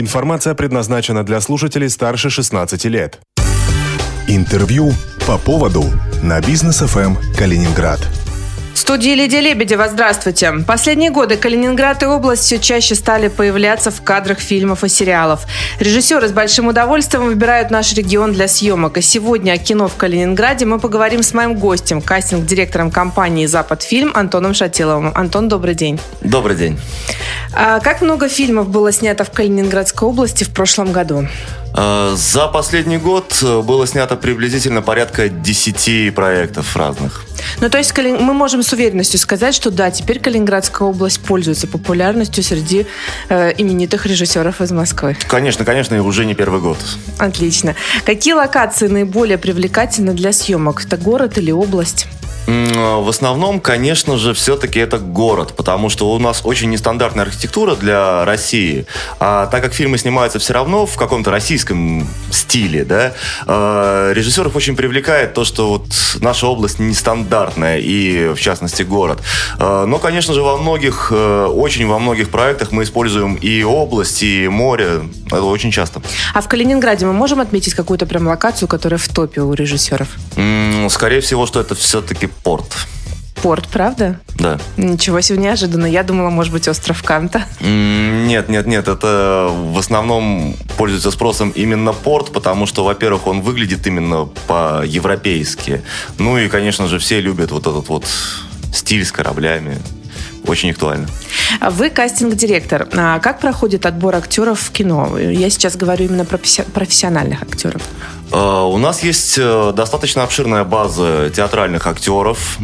Информация предназначена для слушателей старше 16 лет. Интервью по поводу на бизнес ФМ Калининград. В студии Лидия Лебедева, здравствуйте. Последние годы Калининград и область все чаще стали появляться в кадрах фильмов и сериалов. Режиссеры с большим удовольствием выбирают наш регион для съемок. И сегодня о кино в Калининграде мы поговорим с моим гостем, кастинг-директором компании «Запад фильм» Антоном Шатиловым. Антон, добрый день. Добрый день. А как много фильмов было снято в Калининградской области в прошлом году? А, за последний год было снято приблизительно порядка 10 проектов разных. Ну, то есть мы можем с уверенностью сказать, что да, теперь Калининградская область пользуется популярностью среди э, именитых режиссеров из Москвы. Конечно, конечно, и уже не первый год. Отлично. Какие локации наиболее привлекательны для съемок? Это город или область? В основном, конечно же, все-таки это город, потому что у нас очень нестандартная архитектура для России. А так как фильмы снимаются все равно в каком-то российском стиле, да, э, режиссеров очень привлекает то, что вот наша область нестандартная, и в частности город. Э, но, конечно же, во многих, э, очень во многих проектах мы используем и область, и море. Это очень часто. А в Калининграде мы можем отметить какую-то прям локацию, которая в топе у режиссеров? Скорее всего, что это все-таки порт. Порт, правда? Да. Ничего себе неожиданно. Я думала, может быть, остров Канта. Нет, нет, нет. Это в основном пользуется спросом именно порт, потому что, во-первых, он выглядит именно по-европейски. Ну и, конечно же, все любят вот этот вот стиль с кораблями. Очень актуально. Вы кастинг-директор. А как проходит отбор актеров в кино? Я сейчас говорю именно про профессиональных актеров. Э, у нас есть э, достаточно обширная база театральных актеров,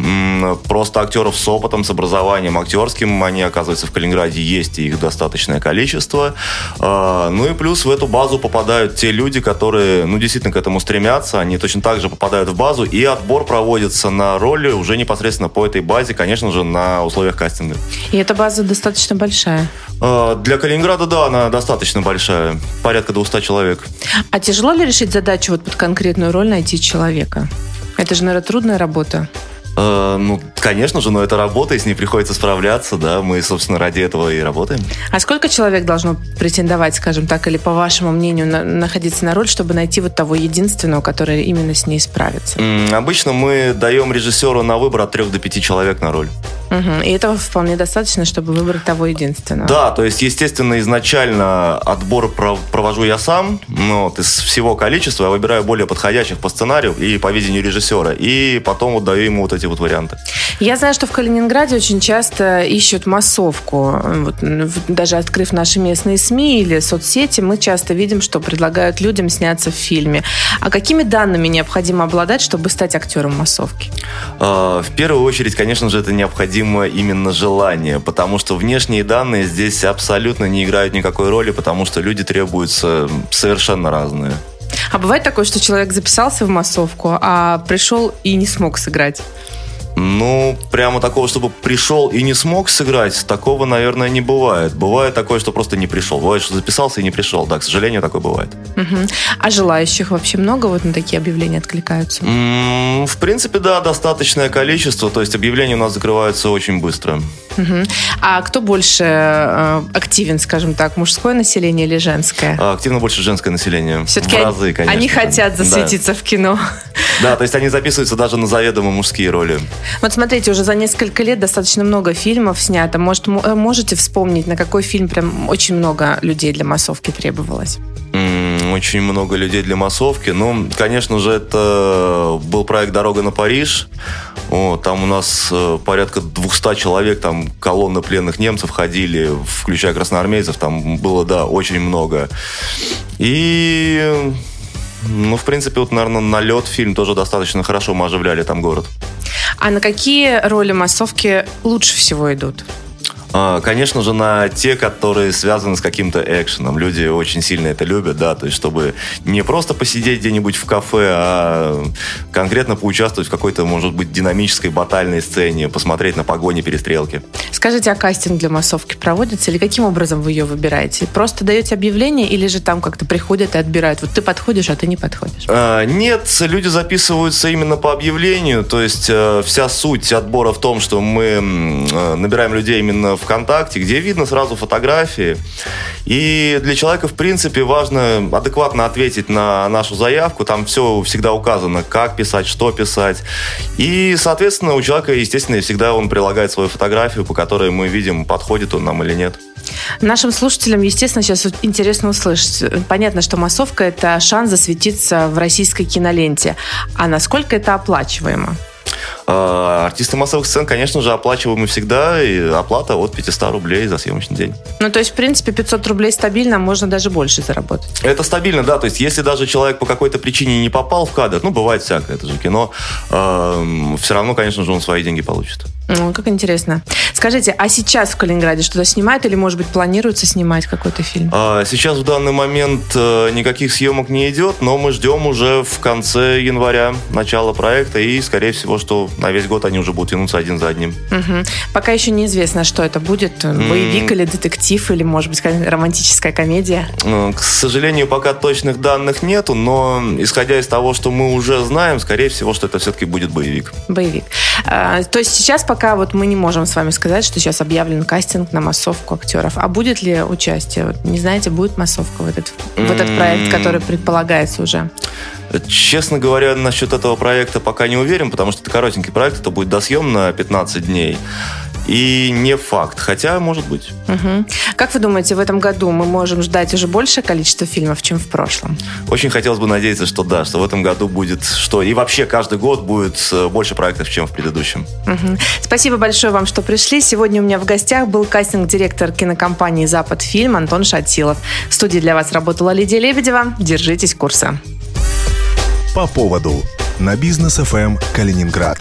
просто актеров с опытом, с образованием актерским. Они, оказывается, в Калининграде есть, и их достаточное количество. Э, ну и плюс в эту базу попадают те люди, которые, ну, действительно к этому стремятся. Они точно так же попадают в базу, и отбор проводится на роли уже непосредственно по этой базе, конечно же, на условиях кастинга. И эта база достаточно большая? Для Калининграда, да, она достаточно большая. Порядка 200 человек. А тяжело ли решить задачу вот под конкретную роль найти человека? Это же, наверное, трудная работа. Э, ну, конечно же, но это работа, и с ней приходится справляться, да, мы, собственно, ради этого и работаем. А сколько человек должно претендовать, скажем так, или, по вашему мнению, на, находиться на роль, чтобы найти вот того единственного, который именно с ней справится? Обычно мы даем режиссеру на выбор от трех до пяти человек на роль. Угу. И этого вполне достаточно, чтобы выбрать того единственного. Да, то есть, естественно, изначально отбор провожу я сам, но вот из всего количества я выбираю более подходящих по сценарию и по видению режиссера, и потом вот даю ему вот эти вот варианты. Я знаю, что в Калининграде очень часто ищут массовку. Вот, даже открыв наши местные СМИ или соцсети, мы часто видим, что предлагают людям сняться в фильме. А какими данными необходимо обладать, чтобы стать актером массовки? А, в первую очередь, конечно же, это необходимо необходимо именно желание, потому что внешние данные здесь абсолютно не играют никакой роли, потому что люди требуются совершенно разные. А бывает такое, что человек записался в массовку, а пришел и не смог сыграть? Ну, прямо такого, чтобы пришел и не смог сыграть, такого, наверное, не бывает. Бывает такое, что просто не пришел. Бывает, что записался и не пришел. Да, к сожалению, такое бывает. Угу. А желающих вообще много вот на такие объявления откликаются? М-м, в принципе, да, достаточное количество. То есть объявления у нас закрываются очень быстро. Угу. А кто больше э, активен, скажем так, мужское население или женское? А, активно больше женское население. Все-таки в разы, конечно. Они хотят засветиться да. в кино. Да, то есть они записываются даже на заведомо мужские роли. Вот смотрите, уже за несколько лет достаточно много фильмов снято. Может, э, можете вспомнить, на какой фильм прям очень много людей для массовки требовалось? Очень много людей для массовки. Ну, конечно же, это был проект «Дорога на Париж». О, там у нас э, порядка 200 человек, там колонны пленных немцев ходили, включая красноармейцев, там было, да, очень много. И ну, в принципе, вот, наверное, налет фильм тоже достаточно хорошо мы оживляли там город. А на какие роли массовки лучше всего идут? А, конечно же, на те, которые связаны с каким-то экшеном. Люди очень сильно это любят, да, то есть чтобы не просто посидеть где-нибудь в кафе, а конкретно поучаствовать в какой-то, может быть, динамической батальной сцене, посмотреть на погони, перестрелки. Скажите, а кастинг для массовки проводится или каким образом вы ее выбираете? Просто даете объявление или же там как-то приходят и отбирают? Вот ты подходишь, а ты не подходишь? А, нет, люди записываются именно по объявлению, то есть э, вся суть отбора в том, что мы э, набираем людей именно в ВКонтакте, где видно сразу фотографии. И для человека, в принципе, важно адекватно ответить на нашу заявку. Там все всегда указано, как писать, что писать. И, соответственно, у человека, естественно, всегда он прилагает свою фотографию, по которой мы видим, подходит он нам или нет. Нашим слушателям, естественно, сейчас интересно услышать. Понятно, что массовка – это шанс засветиться в российской киноленте. А насколько это оплачиваемо? А, артисты массовых сцен, конечно же, оплачиваемы всегда, и оплата от 500 рублей за съемочный день. Ну, то есть, в принципе, 500 рублей стабильно, можно даже больше заработать. Это стабильно, да, то есть, если даже человек по какой-то причине не попал в кадр, ну, бывает всякое, это же кино, э, все равно, конечно же, он свои деньги получит. Ну, как интересно. Скажите, а сейчас в Калининграде что-то снимают или, может быть, планируется снимать какой-то фильм? А, сейчас в данный момент э, никаких съемок не идет, но мы ждем уже в конце января начала проекта, и, скорее всего, что на весь год они уже будут тянуться один за одним. Угу. Пока еще неизвестно, что это будет. Боевик mm. или детектив, или, может быть, романтическая комедия? Ну, к сожалению, пока точных данных нету, но исходя из того, что мы уже знаем, скорее всего, что это все-таки будет боевик. Боевик. А, то есть сейчас пока вот мы не можем с вами сказать, что сейчас объявлен кастинг на массовку актеров. А будет ли участие? Вот, не знаете, будет массовка в этот, в этот проект, который предполагается уже? Честно говоря, насчет этого проекта пока не уверен, потому что это коротенький проект, это будет досъем на 15 дней. И не факт, хотя может быть. Угу. Как вы думаете, в этом году мы можем ждать уже большее количество фильмов, чем в прошлом? Очень хотелось бы надеяться, что да, что в этом году будет что. И вообще каждый год будет э, больше проектов, чем в предыдущем. Угу. Спасибо большое вам, что пришли. Сегодня у меня в гостях был кастинг-директор кинокомпании «Запад фильм» Антон Шатилов. В студии для вас работала Лидия Лебедева. Держитесь курса. По поводу на бизнес ФМ Калининград.